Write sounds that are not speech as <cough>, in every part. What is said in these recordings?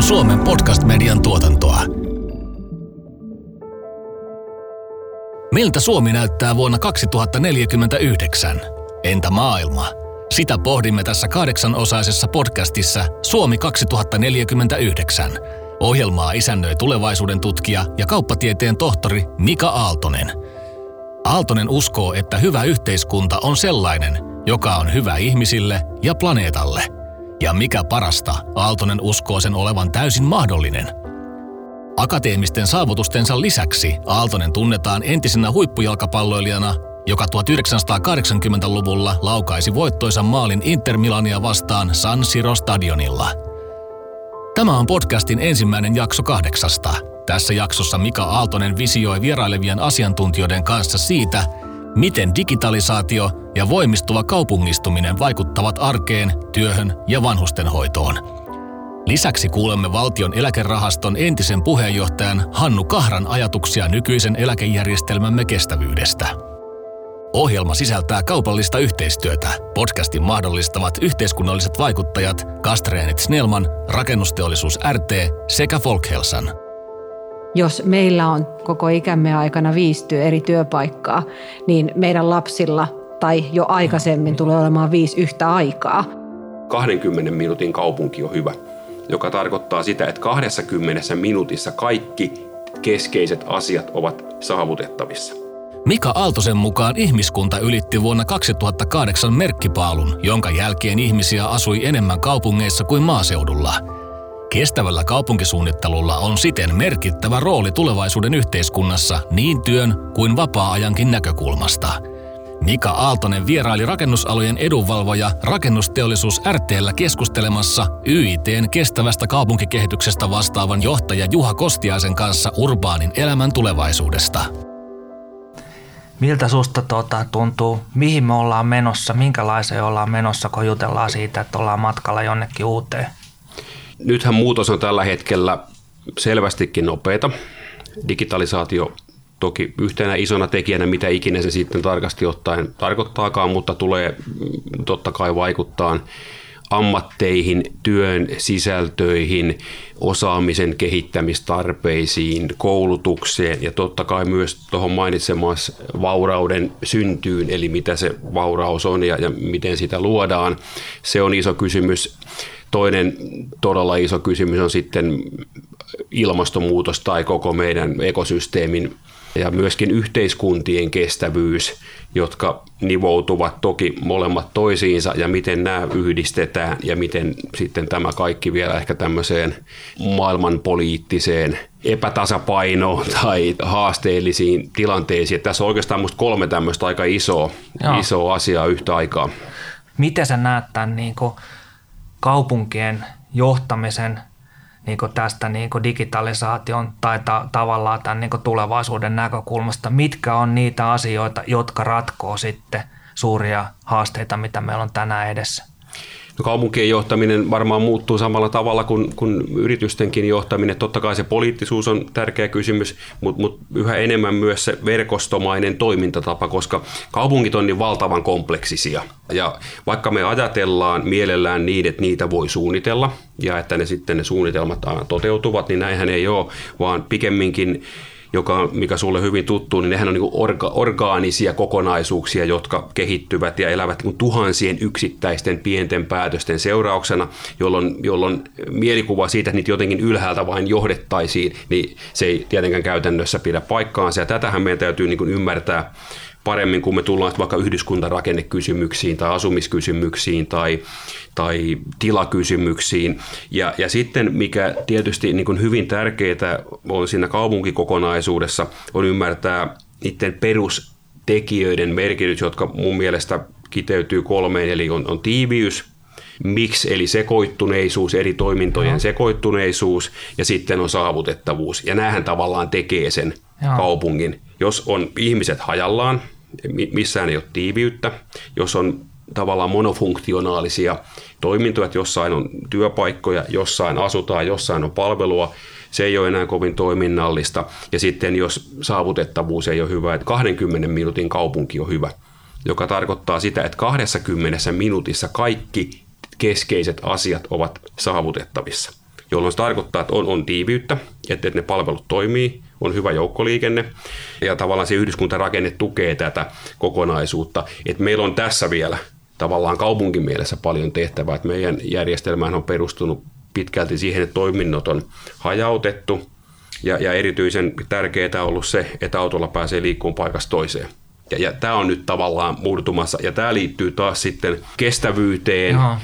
on Suomen podcast-median tuotantoa. Miltä Suomi näyttää vuonna 2049? Entä maailma? Sitä pohdimme tässä kahdeksanosaisessa podcastissa Suomi 2049. Ohjelmaa isännöi tulevaisuuden tutkija ja kauppatieteen tohtori Mika Aaltonen. Aaltonen uskoo, että hyvä yhteiskunta on sellainen, joka on hyvä ihmisille ja planeetalle – ja mikä parasta, Aaltonen uskoo sen olevan täysin mahdollinen. Akateemisten saavutustensa lisäksi Aaltonen tunnetaan entisenä huippujalkapalloilijana, joka 1980-luvulla laukaisi voittoisan maalin Inter Milania vastaan San Siro stadionilla. Tämä on podcastin ensimmäinen jakso kahdeksasta. Tässä jaksossa Mika Aaltonen visioi vierailevien asiantuntijoiden kanssa siitä, miten digitalisaatio ja voimistuva kaupungistuminen vaikuttavat arkeen, työhön ja vanhustenhoitoon. Lisäksi kuulemme valtion eläkerahaston entisen puheenjohtajan Hannu Kahran ajatuksia nykyisen eläkejärjestelmämme kestävyydestä. Ohjelma sisältää kaupallista yhteistyötä. Podcastin mahdollistavat yhteiskunnalliset vaikuttajat Kastreenit Snellman, Rakennusteollisuus RT sekä Folkhelsan. Jos meillä on koko ikämme aikana viisi eri työpaikkaa, niin meidän lapsilla tai jo aikaisemmin tulee olemaan viisi yhtä aikaa. 20 minuutin kaupunki on hyvä, joka tarkoittaa sitä, että 20 minuutissa kaikki keskeiset asiat ovat saavutettavissa. Mika Aaltosen mukaan ihmiskunta ylitti vuonna 2008 merkkipaalun, jonka jälkeen ihmisiä asui enemmän kaupungeissa kuin maaseudulla – Kestävällä kaupunkisuunnittelulla on siten merkittävä rooli tulevaisuuden yhteiskunnassa niin työn kuin vapaa-ajankin näkökulmasta. Mika Aaltonen vieraili rakennusalojen edunvalvoja Rakennusteollisuus RTllä keskustelemassa YITn kestävästä kaupunkikehityksestä vastaavan johtaja Juha Kostiaisen kanssa urbaanin elämän tulevaisuudesta. Miltä susta tuota, tuntuu, mihin me ollaan menossa, minkälaiseen ollaan menossa, kun jutellaan siitä, että ollaan matkalla jonnekin uuteen? Nythän muutos on tällä hetkellä selvästikin nopeita. Digitalisaatio toki yhtenä isona tekijänä, mitä ikinä se sitten tarkasti ottaen tarkoittaakaan, mutta tulee totta kai vaikuttaa ammatteihin, työn sisältöihin, osaamisen kehittämistarpeisiin, koulutukseen ja totta kai myös tuohon mainitsemassa vaurauden syntyyn, eli mitä se vauraus on ja, ja miten sitä luodaan. Se on iso kysymys. Toinen todella iso kysymys on sitten ilmastonmuutos tai koko meidän ekosysteemin ja myöskin yhteiskuntien kestävyys, jotka nivoutuvat toki molemmat toisiinsa ja miten nämä yhdistetään ja miten sitten tämä kaikki vielä ehkä tämmöiseen maailmanpoliittiseen epätasapainoon <laughs> tai haasteellisiin tilanteisiin. Tässä on oikeastaan minusta kolme tämmöistä aika isoa, isoa asiaa yhtä aikaa. Miten sä näet tämän niin kuin kaupunkien johtamisen niin tästä niin digitalisaation tai ta- tavallaan tämän niin tulevaisuuden näkökulmasta, mitkä on niitä asioita, jotka ratkoo sitten suuria haasteita, mitä meillä on tänään edessä? No kaupunkien johtaminen varmaan muuttuu samalla tavalla kuin, kuin yritystenkin johtaminen. Totta kai se poliittisuus on tärkeä kysymys, mutta, mutta yhä enemmän myös se verkostomainen toimintatapa, koska kaupungit on niin valtavan kompleksisia. Ja vaikka me ajatellaan mielellään niin, että niitä voi suunnitella ja että ne sitten ne suunnitelmat toteutuvat, niin näinhän ei ole, vaan pikemminkin joka, mikä sulle hyvin tuttu, niin nehän on niin orga, orgaanisia kokonaisuuksia, jotka kehittyvät ja elävät niin tuhansien yksittäisten pienten päätösten seurauksena, jolloin, jolloin mielikuva siitä, että niitä jotenkin ylhäältä vain johdettaisiin, niin se ei tietenkään käytännössä pidä paikkaansa. Ja tätähän meidän täytyy niin ymmärtää paremmin, kun me tullaan vaikka yhdyskuntarakennekysymyksiin tai asumiskysymyksiin tai, tai tilakysymyksiin. Ja, ja sitten mikä tietysti niin kuin hyvin tärkeää on siinä kaupunkikokonaisuudessa, on ymmärtää niiden perustekijöiden merkitys, jotka mun mielestä kiteytyy kolmeen, eli on, on tiiviys, miksi eli sekoittuneisuus, eri toimintojen sekoittuneisuus ja sitten on saavutettavuus. Ja näähän tavallaan tekee sen Joo. kaupungin. Jos on ihmiset hajallaan, missään ei ole tiiviyttä, jos on tavallaan monofunktionaalisia toimintoja, että jossain on työpaikkoja, jossain asutaan, jossain on palvelua, se ei ole enää kovin toiminnallista. Ja sitten jos saavutettavuus ei ole hyvä, että 20 minuutin kaupunki on hyvä, joka tarkoittaa sitä, että 20 minuutissa kaikki keskeiset asiat ovat saavutettavissa. jolloin se tarkoittaa, että on, on tiiviyttä, että, että ne palvelut toimii, on hyvä joukkoliikenne ja tavallaan se yhdyskuntarakenne tukee tätä kokonaisuutta. Että meillä on tässä vielä tavallaan kaupunkimielessä paljon tehtävää, että meidän järjestelmään on perustunut pitkälti siihen, että toiminnot on hajautettu ja, ja erityisen tärkeää on ollut se, että autolla pääsee liikkumaan paikasta toiseen. Ja, ja tämä on nyt tavallaan murtumassa ja tämä liittyy taas sitten kestävyyteen, Joo.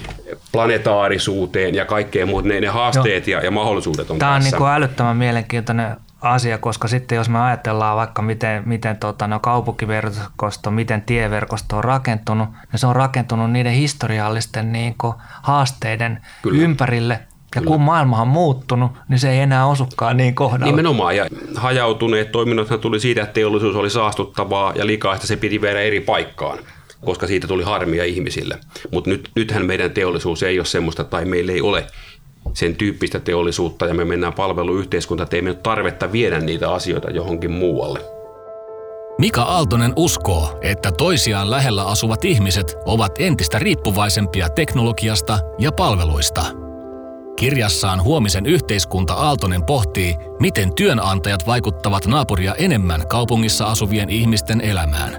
planetaarisuuteen ja kaikkeen muuta. Ne, ne haasteet ja, ja mahdollisuudet on Tämä on tässä. niin kuin älyttömän mielenkiintoinen asia, koska sitten jos me ajatellaan vaikka miten, miten tota, no kaupunkiverkosto, miten tieverkosto on rakentunut, niin se on rakentunut niiden historiallisten niin kuin, haasteiden Kyllä. ympärille, ja Kyllä. kun maailma on muuttunut, niin se ei enää osukaan niin kohdalla. Nimenomaan, ja hajautuneet toiminnothan tuli siitä, että teollisuus oli saastuttavaa ja likaista se piti viedä eri paikkaan koska siitä tuli harmia ihmisille. Mutta nyt, nythän meidän teollisuus ei ole semmoista, tai meillä ei ole sen tyyppistä teollisuutta, ja me mennään palveluyhteiskunta, että ei ole tarvetta viedä niitä asioita johonkin muualle. Mika Aaltonen uskoo, että toisiaan lähellä asuvat ihmiset ovat entistä riippuvaisempia teknologiasta ja palveluista – Kirjassaan Huomisen yhteiskunta Aaltonen pohtii, miten työnantajat vaikuttavat naapuria enemmän kaupungissa asuvien ihmisten elämään.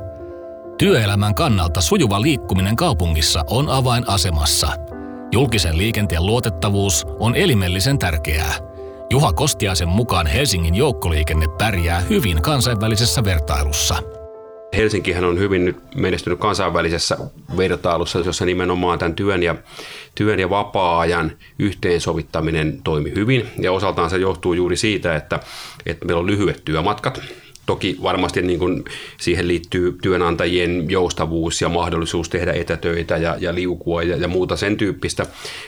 Työelämän kannalta sujuva liikkuminen kaupungissa on avainasemassa. Julkisen liikenteen luotettavuus on elimellisen tärkeää. Juha Kostiaisen mukaan Helsingin joukkoliikenne pärjää hyvin kansainvälisessä vertailussa – Helsinkihän on hyvin nyt menestynyt kansainvälisessä vertailussa, jossa nimenomaan tämän työn ja, työn ja vapaa-ajan yhteensovittaminen toimi hyvin. Ja osaltaan se johtuu juuri siitä, että, että meillä on lyhyet työmatkat. Toki varmasti niin kuin siihen liittyy työnantajien joustavuus ja mahdollisuus tehdä etätöitä ja, ja liukua ja, ja muuta sen tyyppistä,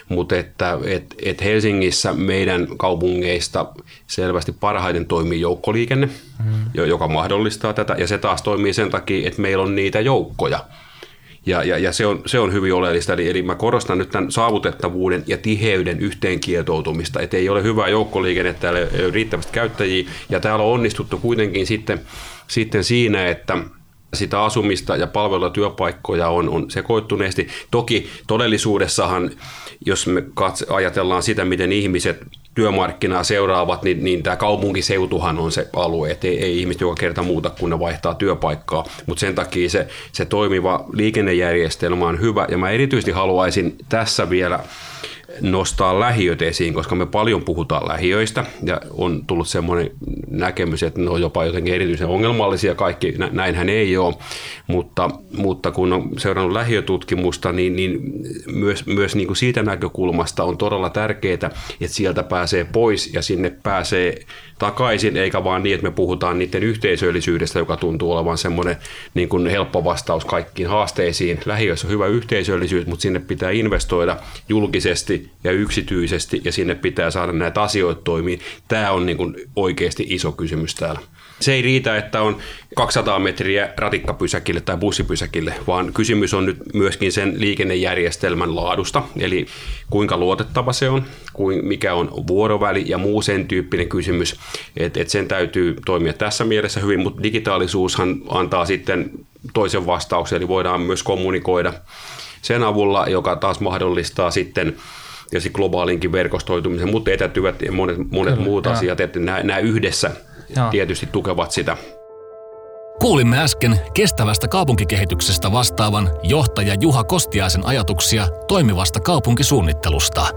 mutta että et, et Helsingissä meidän kaupungeista selvästi parhaiten toimii joukkoliikenne, mm. joka mahdollistaa tätä ja se taas toimii sen takia, että meillä on niitä joukkoja. Ja, ja, ja se, on, se on hyvin oleellista. Eli, eli mä korostan nyt tämän saavutettavuuden ja tiheyden yhteenkietoutumista, että ei ole hyvää joukkoliikennettä, ei ole riittävästi käyttäjiä, ja täällä on onnistuttu kuitenkin sitten, sitten siinä, että sitä asumista ja palvelua työpaikkoja on, on sekoittuneesti. Toki todellisuudessahan, jos me katse, ajatellaan sitä, miten ihmiset työmarkkinaa seuraavat, niin, niin tämä kaupunkiseutuhan on se alue, että ei, ei ihmiset joka kerta muuta, kun ne vaihtaa työpaikkaa, mutta sen takia se, se toimiva liikennejärjestelmä on hyvä, ja mä erityisesti haluaisin tässä vielä nostaa lähiöt esiin, koska me paljon puhutaan lähiöistä ja on tullut semmoinen näkemys, että ne on jopa jotenkin erityisen ongelmallisia. Kaikki, näinhän ei ole, mutta, mutta kun on seurannut lähiötutkimusta, niin, niin myös, myös niin kuin siitä näkökulmasta on todella tärkeää, että sieltä pääsee pois ja sinne pääsee takaisin, eikä vaan niin, että me puhutaan niiden yhteisöllisyydestä, joka tuntuu olevan semmoinen niin kuin helppo vastaus kaikkiin haasteisiin. Lähiöissä on hyvä yhteisöllisyys, mutta sinne pitää investoida julkisesti ja yksityisesti, ja sinne pitää saada näitä asioita toimii. Tämä on niin kuin oikeasti iso kysymys täällä. Se ei riitä, että on 200 metriä ratikkapysäkille tai bussipysäkille, vaan kysymys on nyt myöskin sen liikennejärjestelmän laadusta, eli kuinka luotettava se on, mikä on vuoroväli ja muu sen tyyppinen kysymys, että et sen täytyy toimia tässä mielessä hyvin, mutta digitaalisuushan antaa sitten toisen vastauksen, eli voidaan myös kommunikoida sen avulla, joka taas mahdollistaa sitten ja globaalinkin verkostoitumisen, mutta etätyvät ja monet, monet Kyllä, muut joo. asiat, että nämä, nämä yhdessä Joo. tietysti tukevat sitä. Kuulimme äsken kestävästä kaupunkikehityksestä vastaavan johtaja Juha Kostiaisen ajatuksia toimivasta kaupunkisuunnittelusta.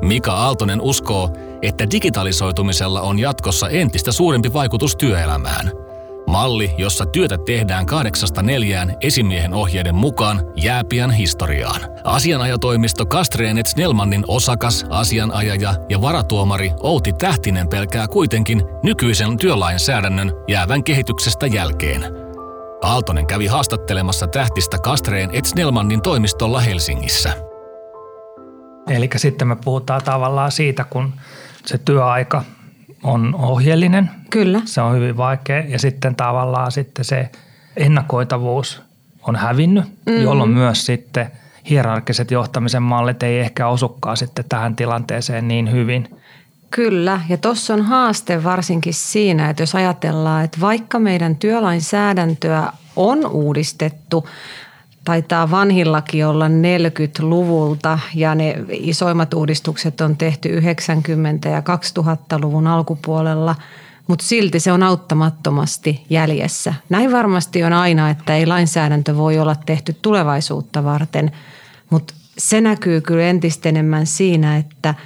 Mika Aaltonen uskoo, että digitalisoitumisella on jatkossa entistä suurempi vaikutus työelämään – Malli, jossa työtä tehdään kahdeksasta neljään esimiehen ohjeiden mukaan, jää pian historiaan. Asianajatoimisto Kastreenet Snellmannin osakas, asianajaja ja varatuomari Outi Tähtinen pelkää kuitenkin nykyisen työlainsäädännön jäävän kehityksestä jälkeen. Aaltonen kävi haastattelemassa tähtistä Kastreen et Snellmannin toimistolla Helsingissä. Eli sitten me puhutaan tavallaan siitä, kun se työaika on ohjeellinen. Kyllä. Se on hyvin vaikea ja sitten tavallaan sitten se ennakoitavuus on hävinnyt, mm-hmm. jolloin myös sitten hierarkiset johtamisen mallit ei ehkä osukaan sitten tähän tilanteeseen niin hyvin. Kyllä, ja tuossa on haaste varsinkin siinä, että jos ajatellaan, että vaikka meidän työlainsäädäntöä on uudistettu taitaa vanhillakin olla 40-luvulta ja ne isoimmat uudistukset on tehty 90- ja 2000-luvun alkupuolella, mutta silti se on auttamattomasti jäljessä. Näin varmasti on aina, että ei lainsäädäntö voi olla tehty tulevaisuutta varten, mutta se näkyy kyllä entistä enemmän siinä, että –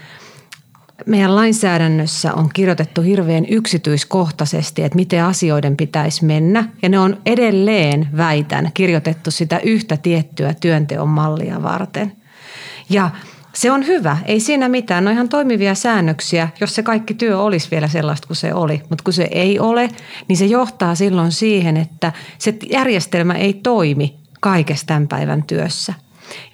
meidän lainsäädännössä on kirjoitettu hirveän yksityiskohtaisesti, että miten asioiden pitäisi mennä. Ja ne on edelleen, väitän, kirjoitettu sitä yhtä tiettyä työnteon mallia varten. Ja se on hyvä, ei siinä mitään. Ne on ihan toimivia säännöksiä, jos se kaikki työ olisi vielä sellaista kuin se oli. Mutta kun se ei ole, niin se johtaa silloin siihen, että se järjestelmä ei toimi kaikessa tämän päivän työssä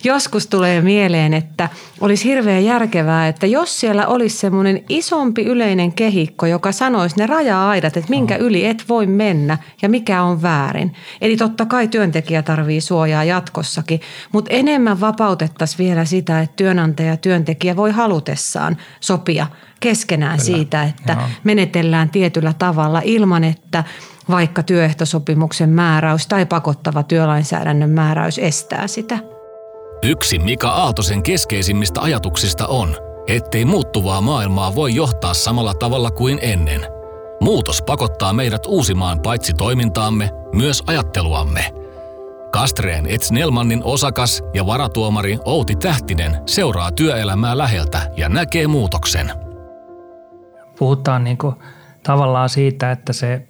joskus tulee mieleen, että olisi hirveän järkevää, että jos siellä olisi semmoinen isompi yleinen kehikko, joka sanoisi ne raja-aidat, että minkä yli et voi mennä ja mikä on väärin. Eli totta kai työntekijä tarvii suojaa jatkossakin, mutta enemmän vapautettaisiin vielä sitä, että työnantaja ja työntekijä voi halutessaan sopia keskenään Kyllä. siitä, että Joo. menetellään tietyllä tavalla ilman, että vaikka työehtosopimuksen määräys tai pakottava työlainsäädännön määräys estää sitä. Yksi Mika Aaltosen keskeisimmistä ajatuksista on, ettei muuttuvaa maailmaa voi johtaa samalla tavalla kuin ennen. Muutos pakottaa meidät uusimaan paitsi toimintaamme, myös ajatteluamme. Kastreen Etsnelmannin osakas ja varatuomari Outi Tähtinen seuraa työelämää läheltä ja näkee muutoksen. Puhutaan niin kuin tavallaan siitä, että se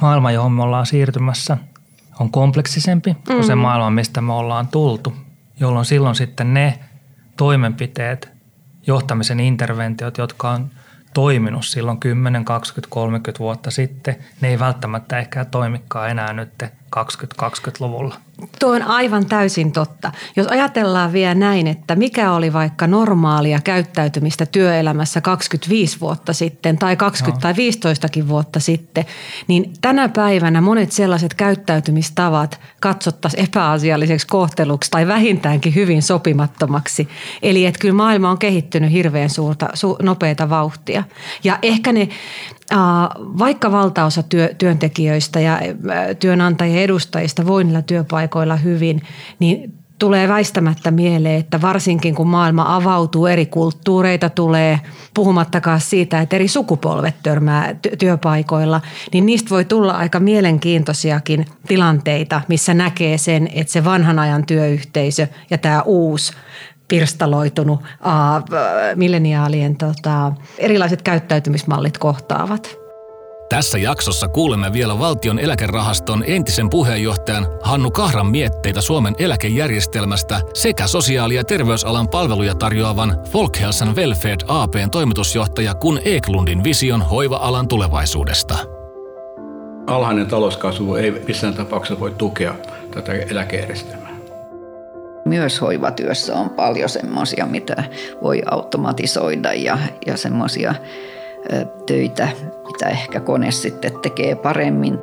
maailma, johon me ollaan siirtymässä, on kompleksisempi kuin mm. se maailma, mistä me ollaan tultu jolloin silloin sitten ne toimenpiteet, johtamisen interventiot, jotka on toiminut silloin 10, 20, 30 vuotta sitten, ne ei välttämättä ehkä toimikaan enää nyt 2020-luvulla. Tuo on aivan täysin totta. Jos ajatellaan vielä näin, että mikä oli vaikka normaalia käyttäytymistä työelämässä 25 vuotta sitten tai 20 no. tai 15 vuotta sitten, niin tänä päivänä monet sellaiset käyttäytymistavat katsottaisiin epäasialliseksi kohteluksi tai vähintäänkin hyvin sopimattomaksi. Eli että kyllä maailma on kehittynyt hirveän suurta, su, nopeata vauhtia. Ja ehkä ne vaikka valtaosa työ, työntekijöistä ja työnantajien edustajista voi niillä työpaikoilla hyvin, niin tulee väistämättä mieleen, että varsinkin kun maailma avautuu, eri kulttuureita tulee, puhumattakaan siitä, että eri sukupolvet törmää työpaikoilla, niin niistä voi tulla aika mielenkiintoisiakin tilanteita, missä näkee sen, että se vanhan ajan työyhteisö ja tämä uusi pirstaloitunut uh, milleniaalien tota, erilaiset käyttäytymismallit kohtaavat. Tässä jaksossa kuulemme vielä valtion eläkerahaston entisen puheenjohtajan Hannu Kahran mietteitä Suomen eläkejärjestelmästä sekä sosiaali- ja terveysalan palveluja tarjoavan Folkhelsan Welfare APn toimitusjohtaja Kun Eklundin vision hoiva-alan tulevaisuudesta. Alhainen talouskasvu ei missään tapauksessa voi tukea tätä eläkejärjestelmää. Myös hoivatyössä on paljon semmoisia, mitä voi automatisoida ja, ja semmoisia töitä, mitä ehkä kone sitten tekee paremmin.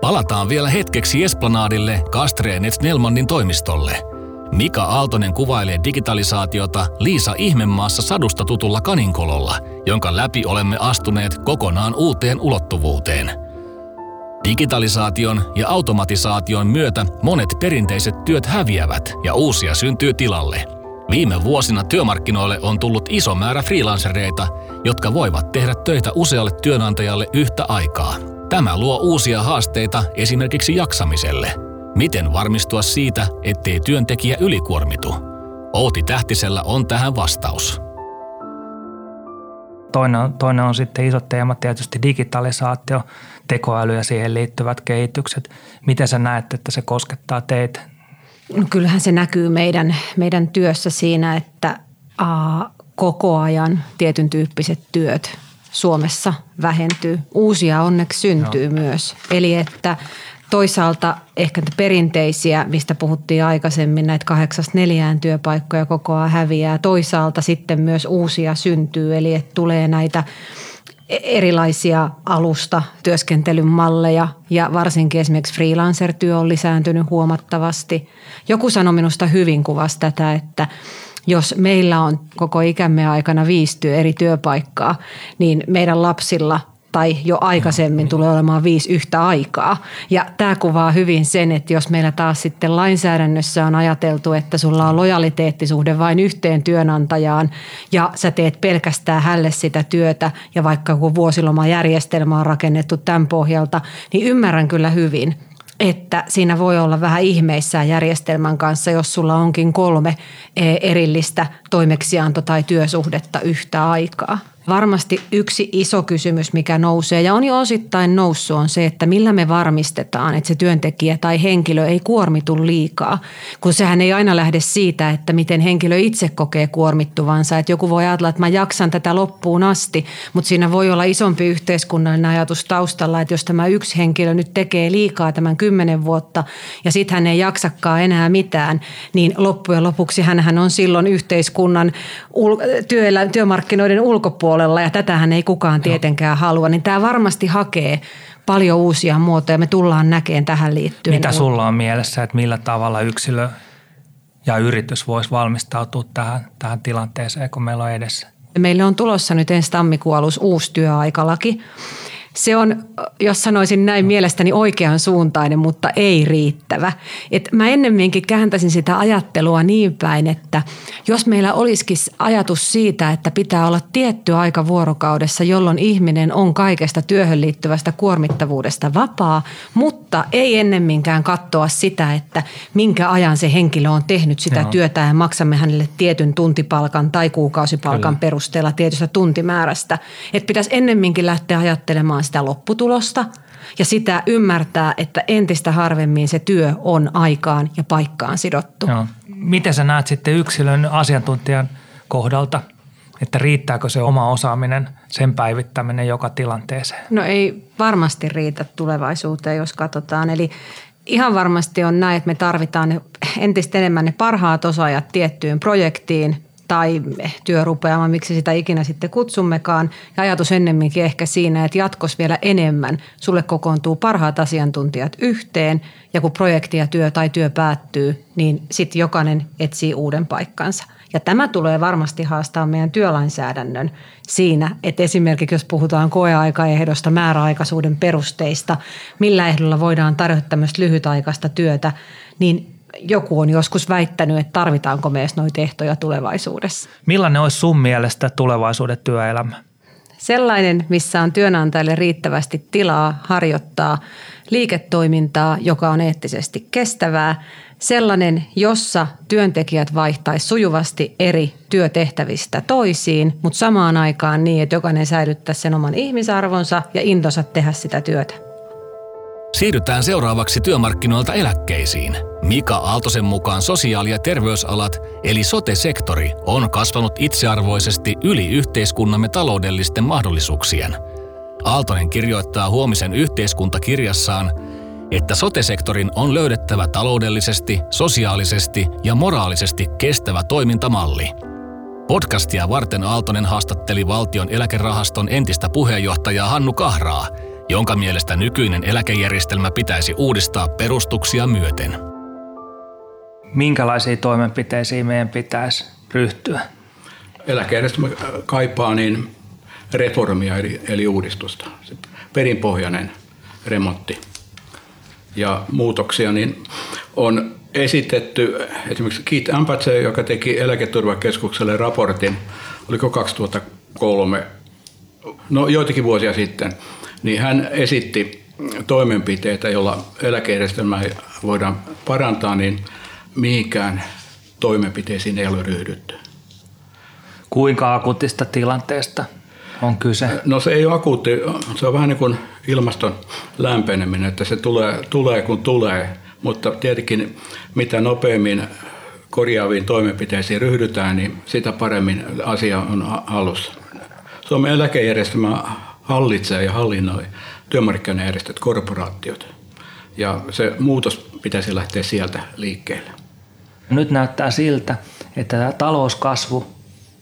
Palataan vielä hetkeksi Esplanadille Kastreen Snellmannin toimistolle. Mika Aaltonen kuvailee digitalisaatiota Liisa Ihmemaassa sadusta tutulla kaninkololla, jonka läpi olemme astuneet kokonaan uuteen ulottuvuuteen – Digitalisaation ja automatisaation myötä monet perinteiset työt häviävät ja uusia syntyy tilalle. Viime vuosina työmarkkinoille on tullut iso määrä freelancereita, jotka voivat tehdä töitä usealle työnantajalle yhtä aikaa. Tämä luo uusia haasteita esimerkiksi jaksamiselle. Miten varmistua siitä, ettei työntekijä ylikuormitu? Outi Tähtisellä on tähän vastaus. Toinen toinen on sitten iso teema tietysti digitalisaatio, tekoäly ja siihen liittyvät kehitykset. Miten sä näet, että se koskettaa teitä? No kyllähän se näkyy meidän, meidän työssä siinä, että a, koko ajan tietyn tyyppiset työt Suomessa vähentyy. Uusia onneksi syntyy Joo. myös. Eli että toisaalta ehkä perinteisiä, mistä puhuttiin aikaisemmin, näitä kahdeksasta neljään työpaikkoja koko ajan häviää. Toisaalta sitten myös uusia syntyy, eli että tulee näitä erilaisia alusta työskentelyn malleja ja varsinkin esimerkiksi freelancer-työ on lisääntynyt huomattavasti. Joku sanoi minusta hyvin kuvasi tätä, että jos meillä on koko ikämme aikana viisi työ, eri työpaikkaa, niin meidän lapsilla tai jo aikaisemmin tulee olemaan viisi yhtä aikaa. Ja tämä kuvaa hyvin sen, että jos meillä taas sitten lainsäädännössä on ajateltu, että sulla on lojaliteettisuhde vain yhteen työnantajaan ja sä teet pelkästään hälle sitä työtä ja vaikka kun vuosilomajärjestelmä on rakennettu tämän pohjalta, niin ymmärrän kyllä hyvin, että siinä voi olla vähän ihmeissään järjestelmän kanssa, jos sulla onkin kolme e, erillistä toimeksianto- tai työsuhdetta yhtä aikaa. Varmasti yksi iso kysymys, mikä nousee ja on jo osittain noussut, on se, että millä me varmistetaan, että se työntekijä tai henkilö ei kuormitu liikaa. Kun sehän ei aina lähde siitä, että miten henkilö itse kokee kuormittuvansa. Että joku voi ajatella, että mä jaksan tätä loppuun asti, mutta siinä voi olla isompi yhteiskunnallinen ajatus taustalla, että jos tämä yksi henkilö nyt tekee liikaa tämän kymmenen vuotta ja sitten hän ei jaksakaan enää mitään, niin loppujen lopuksi hän on silloin yhteiskunnan työmarkkinoiden ulkopuolella puolella ja tätähän ei kukaan tietenkään halua, niin tämä varmasti hakee paljon uusia muotoja. Me tullaan näkemään tähän liittyen. Mitä sulla on mielessä, että millä tavalla yksilö ja yritys voisi valmistautua tähän, tähän tilanteeseen, kun meillä on edessä? Meille on tulossa nyt ensi tammikuun alussa uusi työaikalaki se on, jos sanoisin näin, mielestäni oikean suuntainen, mutta ei riittävä. Et mä ennemminkin kääntäisin sitä ajattelua niin päin, että jos meillä olisikin ajatus siitä, että pitää olla tietty aika vuorokaudessa, jolloin ihminen on kaikesta työhön liittyvästä kuormittavuudesta vapaa, mutta ei ennemminkään katsoa sitä, että minkä ajan se henkilö on tehnyt sitä Joo. työtä ja maksamme hänelle tietyn tuntipalkan tai kuukausipalkan Kyllä. perusteella tietystä tuntimäärästä. Että pitäisi ennemminkin lähteä ajattelemaan sitä lopputulosta ja sitä ymmärtää, että entistä harvemmin se työ on aikaan ja paikkaan sidottu. Joo. Miten sä näet sitten yksilön asiantuntijan kohdalta, että riittääkö se oma osaaminen, sen päivittäminen joka tilanteeseen? No ei varmasti riitä tulevaisuuteen, jos katsotaan. Eli ihan varmasti on näin, että me tarvitaan entistä enemmän ne parhaat osaajat tiettyyn projektiin – tai työrupeama, miksi sitä ikinä sitten kutsummekaan. Ja ajatus ennemminkin ehkä siinä, että jatkos vielä enemmän. Sulle kokoontuu parhaat asiantuntijat yhteen ja kun projekti ja työ tai työ päättyy, niin sitten jokainen etsii uuden paikkansa. Ja tämä tulee varmasti haastaa meidän työlainsäädännön siinä, että esimerkiksi jos puhutaan koeaikaehdosta, määräaikaisuuden perusteista, millä ehdolla voidaan tarjota tämmöistä lyhytaikaista työtä, niin joku on joskus väittänyt, että tarvitaanko me edes noita ehtoja tulevaisuudessa. Millainen olisi sun mielestä tulevaisuuden työelämä? Sellainen, missä on työnantajalle riittävästi tilaa harjoittaa liiketoimintaa, joka on eettisesti kestävää. Sellainen, jossa työntekijät vaihtaisi sujuvasti eri työtehtävistä toisiin, mutta samaan aikaan niin, että jokainen säilyttäisi sen oman ihmisarvonsa ja intonsa tehdä sitä työtä. Siirrytään seuraavaksi työmarkkinoilta eläkkeisiin. Mika Aaltosen mukaan sosiaali- ja terveysalat, eli sote-sektori, on kasvanut itsearvoisesti yli yhteiskunnamme taloudellisten mahdollisuuksien. Aaltonen kirjoittaa huomisen yhteiskuntakirjassaan, että sote-sektorin on löydettävä taloudellisesti, sosiaalisesti ja moraalisesti kestävä toimintamalli. Podcastia varten Aaltonen haastatteli valtion eläkerahaston entistä puheenjohtajaa Hannu Kahraa – jonka mielestä nykyinen eläkejärjestelmä pitäisi uudistaa perustuksia myöten. Minkälaisiin toimenpiteisiin meidän pitäisi ryhtyä? Eläkejärjestelmä kaipaa niin reformia eli, eli uudistusta, se perinpohjainen remontti. Ja muutoksia niin on esitetty esimerkiksi Keith Ampatse, joka teki eläketurvakeskukselle raportin, oliko 2003, no joitakin vuosia sitten – niin hän esitti toimenpiteitä, joilla eläkejärjestelmää voidaan parantaa, niin mihinkään toimenpiteisiin ei ole ryhdytty. Kuinka akuutista tilanteesta on kyse? No se ei ole akuutti, se on vähän niin kuin ilmaston lämpeneminen, että se tulee, tulee kun tulee, mutta tietenkin mitä nopeammin korjaaviin toimenpiteisiin ryhdytään, niin sitä paremmin asia on hallussa. Suomen eläkejärjestelmä hallitsee ja hallinnoi työmarkkinajärjestöt, korporaatiot. Ja se muutos pitäisi lähteä sieltä liikkeelle. Nyt näyttää siltä, että talouskasvu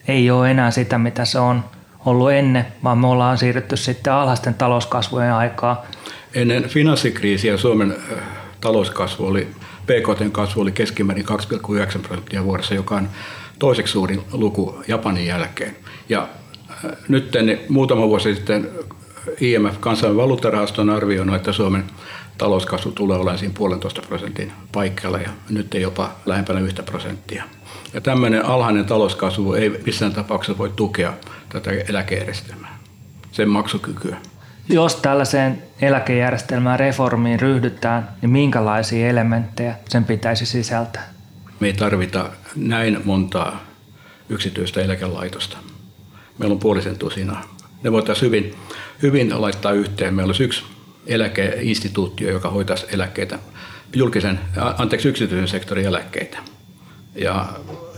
ei ole enää sitä, mitä se on ollut ennen, vaan me ollaan siirrytty sitten alhaisten talouskasvujen aikaa. Ennen finanssikriisiä Suomen äh, talouskasvu oli, PKT kasvu oli keskimäärin 2,9 prosenttia vuodessa, joka on toiseksi suurin luku Japanin jälkeen. Ja nyt muutama vuosi sitten IMF, kansainvälinen valuuttarahasto, on arvioinut, että Suomen talouskasvu tulee olemaan siinä puolentoista prosentin paikalla ja nyt ei jopa lähempänä yhtä prosenttia. Ja tämmöinen alhainen talouskasvu ei missään tapauksessa voi tukea tätä eläkejärjestelmää, sen maksukykyä. Jos tällaiseen eläkejärjestelmään reformiin ryhdytään, niin minkälaisia elementtejä sen pitäisi sisältää? Me ei tarvita näin montaa yksityistä eläkelaitosta. Meillä on puolisen tusina. Ne voitaisiin hyvin, hyvin laittaa yhteen. Meillä olisi yksi eläkeinstituutio, joka hoitaisi eläkkeitä, julkisen, anteeksi, yksityisen sektorin eläkkeitä. Ja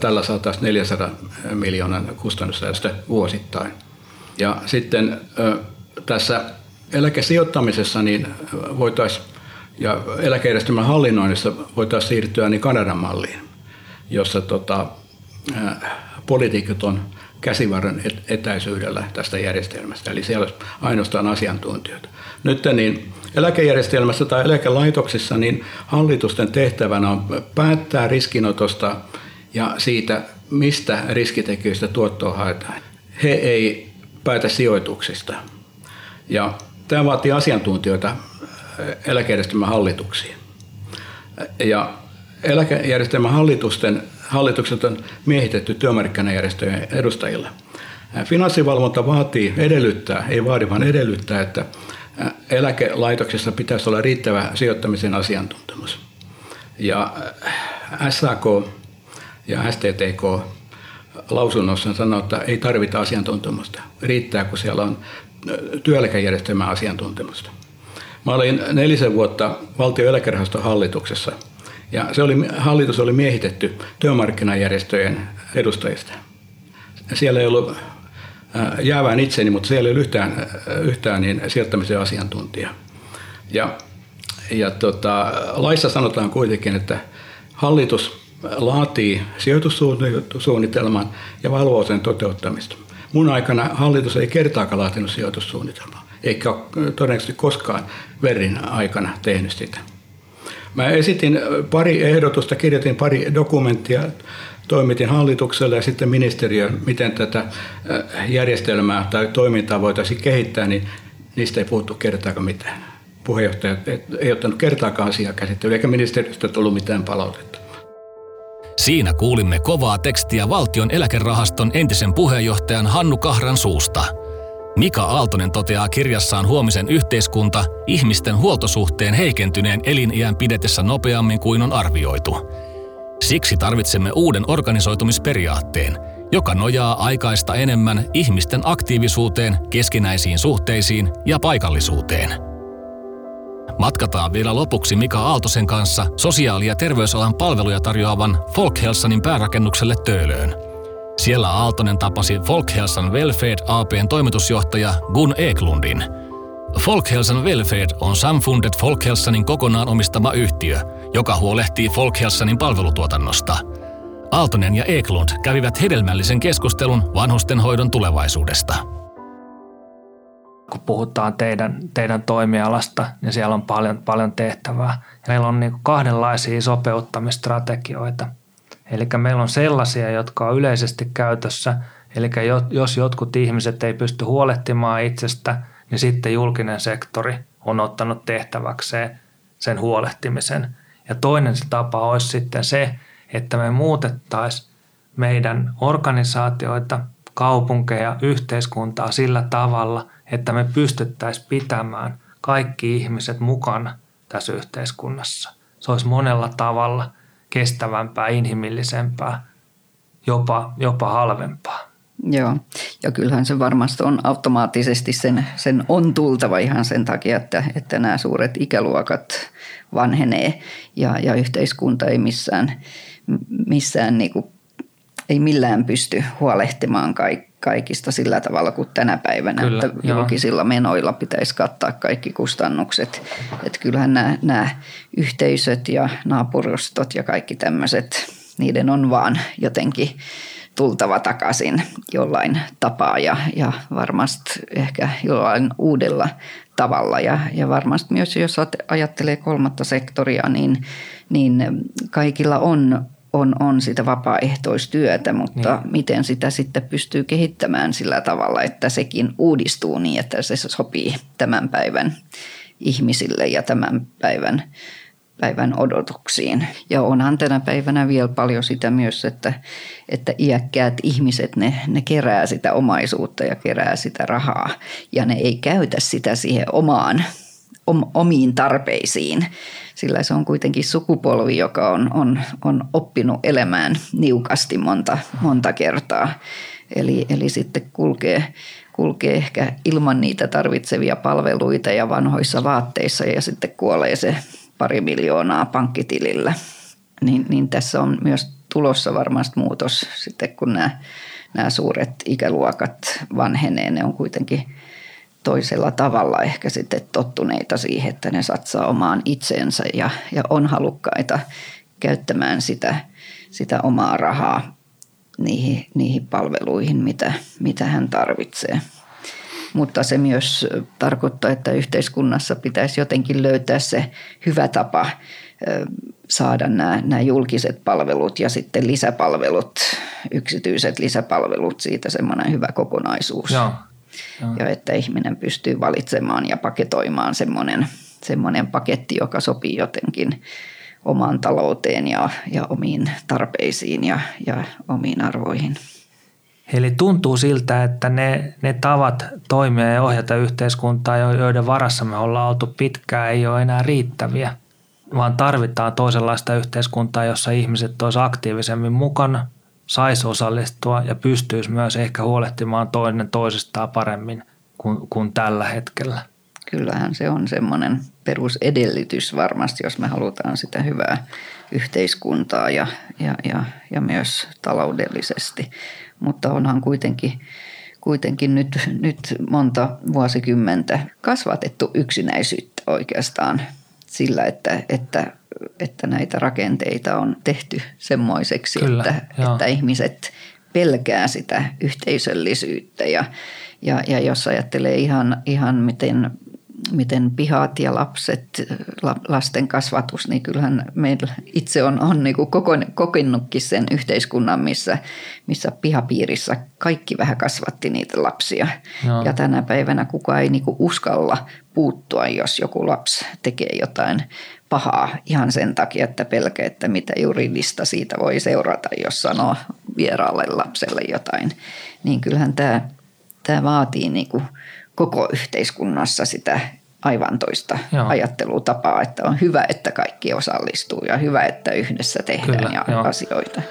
tällä saataisiin 400 miljoonan kustannussäästö vuosittain. Ja sitten tässä eläkesijoittamisessa niin voitaisiin ja eläkejärjestelmän hallinnoinnissa voitaisiin siirtyä niin Kanadan malliin, jossa tota, poliitikot on käsivarren etäisyydellä tästä järjestelmästä, eli siellä olisi ainoastaan asiantuntijoita. Nyt niin eläkejärjestelmässä tai eläkelaitoksissa niin hallitusten tehtävänä on päättää riskinotosta ja siitä, mistä riskitekijöistä tuottoa haetaan. He ei päätä sijoituksista. Ja tämä vaatii asiantuntijoita eläkejärjestelmän hallituksiin. Ja eläkejärjestelmän hallitusten hallitukset on miehitetty työmarkkinajärjestöjen edustajilla. Finanssivalvonta vaatii, edellyttää, ei vaadi, vaan edellyttää, että eläkelaitoksessa pitäisi olla riittävä sijoittamisen asiantuntemus. Ja SAK ja STTK lausunnossa sanoo, että ei tarvita asiantuntemusta. Riittää, kun siellä on työeläkejärjestelmän asiantuntemusta. Mä olin nelisen vuotta valtion eläkerahaston hallituksessa – ja se oli, hallitus oli miehitetty työmarkkinajärjestöjen edustajista. Siellä ei ollut jäävään itseni, mutta siellä ei ollut yhtään, yhtään niin sijoittamisen asiantuntija. Ja, ja tota, laissa sanotaan kuitenkin, että hallitus laatii sijoitussuunnitelman ja valvoo sen toteuttamista. Mun aikana hallitus ei kertaakaan laatinut sijoitussuunnitelmaa, eikä ole todennäköisesti koskaan Verin aikana tehnyt sitä. Mä esitin pari ehdotusta, kirjoitin pari dokumenttia, toimitin hallitukselle ja sitten ministeriöön, miten tätä järjestelmää tai toimintaa voitaisiin kehittää, niin niistä ei puhuttu kertaakaan mitään. Puheenjohtaja ei ottanut kertaakaan asiaa käsittelyä, eikä ministeriöstä tullut mitään palautetta. Siinä kuulimme kovaa tekstiä valtion eläkerahaston entisen puheenjohtajan Hannu Kahran suusta – Mika Aaltonen toteaa kirjassaan Huomisen yhteiskunta ihmisten huoltosuhteen heikentyneen eliniän pidetessä nopeammin kuin on arvioitu. Siksi tarvitsemme uuden organisoitumisperiaatteen, joka nojaa aikaista enemmän ihmisten aktiivisuuteen, keskinäisiin suhteisiin ja paikallisuuteen. Matkataan vielä lopuksi Mika Aaltosen kanssa sosiaali- ja terveysalan palveluja tarjoavan Folkhelsanin päärakennukselle Töölöön – siellä Aaltonen tapasi Folkhelsan Welfare APn toimitusjohtaja Gun Eklundin. Folkhelsan Welfare on Samfundet Folkhelsanin kokonaan omistama yhtiö, joka huolehtii Folkhelsanin palvelutuotannosta. Aaltonen ja Eklund kävivät hedelmällisen keskustelun vanhustenhoidon tulevaisuudesta. Kun puhutaan teidän, teidän toimialasta, niin siellä on paljon, paljon tehtävää. Ja meillä on niin kahdenlaisia sopeuttamistrategioita – Eli meillä on sellaisia, jotka on yleisesti käytössä, eli jos jotkut ihmiset ei pysty huolehtimaan itsestä, niin sitten julkinen sektori on ottanut tehtäväkseen sen huolehtimisen. Ja toinen se tapa olisi sitten se, että me muutettaisiin meidän organisaatioita, kaupunkeja, yhteiskuntaa sillä tavalla, että me pystyttäisiin pitämään kaikki ihmiset mukana tässä yhteiskunnassa. Se olisi monella tavalla – kestävämpää, inhimillisempää, jopa, jopa halvempaa. Joo, ja kyllähän se varmasti on automaattisesti sen, sen on tultava ihan sen takia, että, että nämä suuret ikäluokat vanhenee ja, ja yhteiskunta ei missään, missään niin kuin, ei millään pysty huolehtimaan kaikista sillä tavalla kuin tänä päivänä, Kyllä, että joo. julkisilla menoilla pitäisi kattaa kaikki kustannukset. Että kyllähän nämä, nämä yhteisöt ja naapurustot ja kaikki tämmöiset, niiden on vaan jotenkin tultava takaisin jollain tapaa ja, ja varmasti ehkä jollain uudella tavalla. Ja, ja varmasti myös jos ajattelee kolmatta sektoria, niin, niin kaikilla on on, on sitä vapaaehtoistyötä, mutta niin. miten sitä sitten pystyy kehittämään sillä tavalla, että sekin uudistuu niin, että se sopii tämän päivän ihmisille ja tämän päivän päivän odotuksiin. Ja onhan tänä päivänä vielä paljon sitä myös, että, että iäkkäät ihmiset, ne, ne kerää sitä omaisuutta ja kerää sitä rahaa. Ja ne ei käytä sitä siihen omaan, om, omiin tarpeisiin, sillä se on kuitenkin sukupolvi, joka on, on, on oppinut elämään niukasti monta, monta kertaa. Eli, eli sitten kulkee, kulkee ehkä ilman niitä tarvitsevia palveluita ja vanhoissa vaatteissa ja sitten kuolee se pari miljoonaa pankkitilillä. Niin, niin tässä on myös tulossa varmasti muutos sitten, kun nämä, nämä suuret ikäluokat vanhenee. Ne on kuitenkin toisella tavalla ehkä sitten tottuneita siihen, että ne satsaa omaan itseensä ja, ja on halukkaita käyttämään sitä, sitä omaa rahaa niihin, niihin palveluihin, mitä, mitä hän tarvitsee. Mutta se myös tarkoittaa, että yhteiskunnassa pitäisi jotenkin löytää se hyvä tapa saada nämä, nämä julkiset palvelut ja sitten lisäpalvelut, yksityiset lisäpalvelut, siitä semmoinen hyvä kokonaisuus. Joo. Joo. Ja että ihminen pystyy valitsemaan ja paketoimaan semmoinen, semmoinen paketti, joka sopii jotenkin omaan talouteen ja, ja omiin tarpeisiin ja, ja omiin arvoihin. Eli tuntuu siltä, että ne, ne tavat toimia ja ohjata yhteiskuntaa, joiden varassa me ollaan oltu pitkään, ei ole enää riittäviä, vaan tarvitaan toisenlaista yhteiskuntaa, jossa ihmiset olisivat aktiivisemmin mukana, saisi osallistua ja pystyisi myös ehkä huolehtimaan toinen toisistaan paremmin kuin, kuin tällä hetkellä. Kyllähän se on semmoinen perusedellytys varmasti, jos me halutaan sitä hyvää yhteiskuntaa ja, ja, ja, ja myös taloudellisesti mutta onhan kuitenkin, kuitenkin nyt, nyt monta vuosikymmentä kasvatettu yksinäisyyttä oikeastaan sillä, että, että, että näitä rakenteita on tehty semmoiseksi, Kyllä, että, että ihmiset pelkää sitä yhteisöllisyyttä ja, ja, ja jos ajattelee ihan, ihan miten miten pihat ja lapset, lasten kasvatus, niin kyllähän meillä itse on, on niin kokenutkin sen yhteiskunnan, missä, missä pihapiirissä kaikki vähän kasvatti niitä lapsia. No. Ja tänä päivänä kukaan ei niin uskalla puuttua, jos joku lapsi tekee jotain pahaa ihan sen takia, että pelkää, että mitä juridista siitä voi seurata, jos sanoo vieraalle lapselle jotain. Niin kyllähän tämä, tämä vaatii niin kuin koko yhteiskunnassa sitä aivan toista Joo. ajattelutapaa, että on hyvä, että kaikki osallistuu ja hyvä, että yhdessä tehdään Kyllä, ja jo. asioita.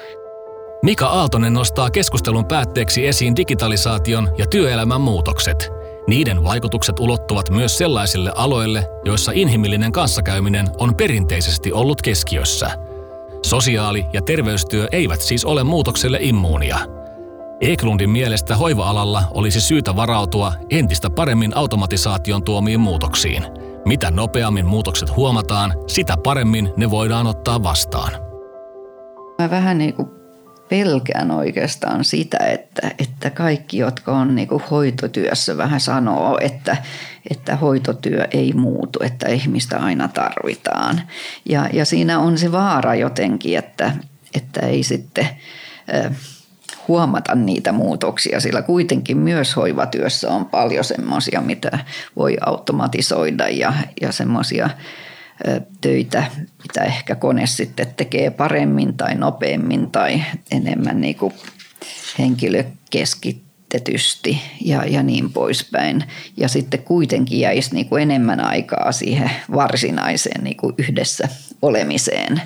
Mika Aaltonen nostaa keskustelun päätteeksi esiin digitalisaation ja työelämän muutokset. Niiden vaikutukset ulottuvat myös sellaisille aloille, joissa inhimillinen kanssakäyminen on perinteisesti ollut keskiössä. Sosiaali- ja terveystyö eivät siis ole muutokselle immuunia – Eklundin mielestä hoiva-alalla olisi syytä varautua entistä paremmin automatisaation tuomiin muutoksiin. Mitä nopeammin muutokset huomataan, sitä paremmin ne voidaan ottaa vastaan. Mä vähän niin kuin pelkään oikeastaan sitä, että, että kaikki, jotka on niin kuin hoitotyössä, vähän sanoo, että, että hoitotyö ei muutu, että ihmistä aina tarvitaan. Ja, ja siinä on se vaara jotenkin, että, että ei sitten huomata niitä muutoksia, sillä kuitenkin myös hoivatyössä on paljon semmoisia, mitä voi automatisoida ja, ja semmoisia töitä, mitä ehkä kone sitten tekee paremmin tai nopeammin tai enemmän niin kuin henkilökeskitetysti ja, ja niin poispäin. Ja sitten kuitenkin jäisi niin kuin enemmän aikaa siihen varsinaiseen niin kuin yhdessä olemiseen.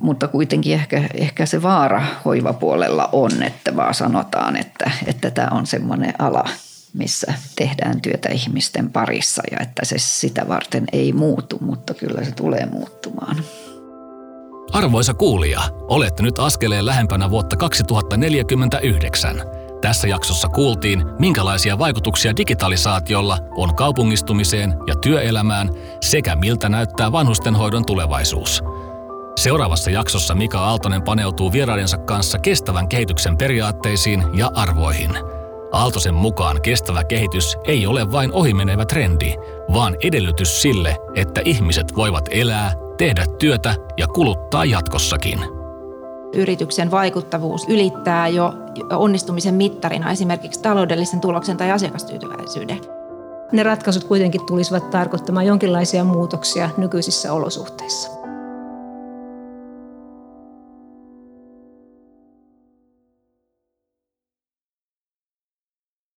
Mutta kuitenkin ehkä, ehkä se vaara hoivapuolella on, että vaan sanotaan, että, että tämä on semmoinen ala, missä tehdään työtä ihmisten parissa ja että se sitä varten ei muutu, mutta kyllä se tulee muuttumaan. Arvoisa kuulija, olette nyt askeleen lähempänä vuotta 2049. Tässä jaksossa kuultiin, minkälaisia vaikutuksia digitalisaatiolla on kaupungistumiseen ja työelämään sekä miltä näyttää vanhustenhoidon tulevaisuus – Seuraavassa jaksossa Mika Aaltonen paneutuu vieraidensa kanssa kestävän kehityksen periaatteisiin ja arvoihin. Aaltosen mukaan kestävä kehitys ei ole vain ohimenevä trendi, vaan edellytys sille, että ihmiset voivat elää, tehdä työtä ja kuluttaa jatkossakin. Yrityksen vaikuttavuus ylittää jo onnistumisen mittarina esimerkiksi taloudellisen tuloksen tai asiakastyytyväisyyden. Ne ratkaisut kuitenkin tulisivat tarkoittamaan jonkinlaisia muutoksia nykyisissä olosuhteissa.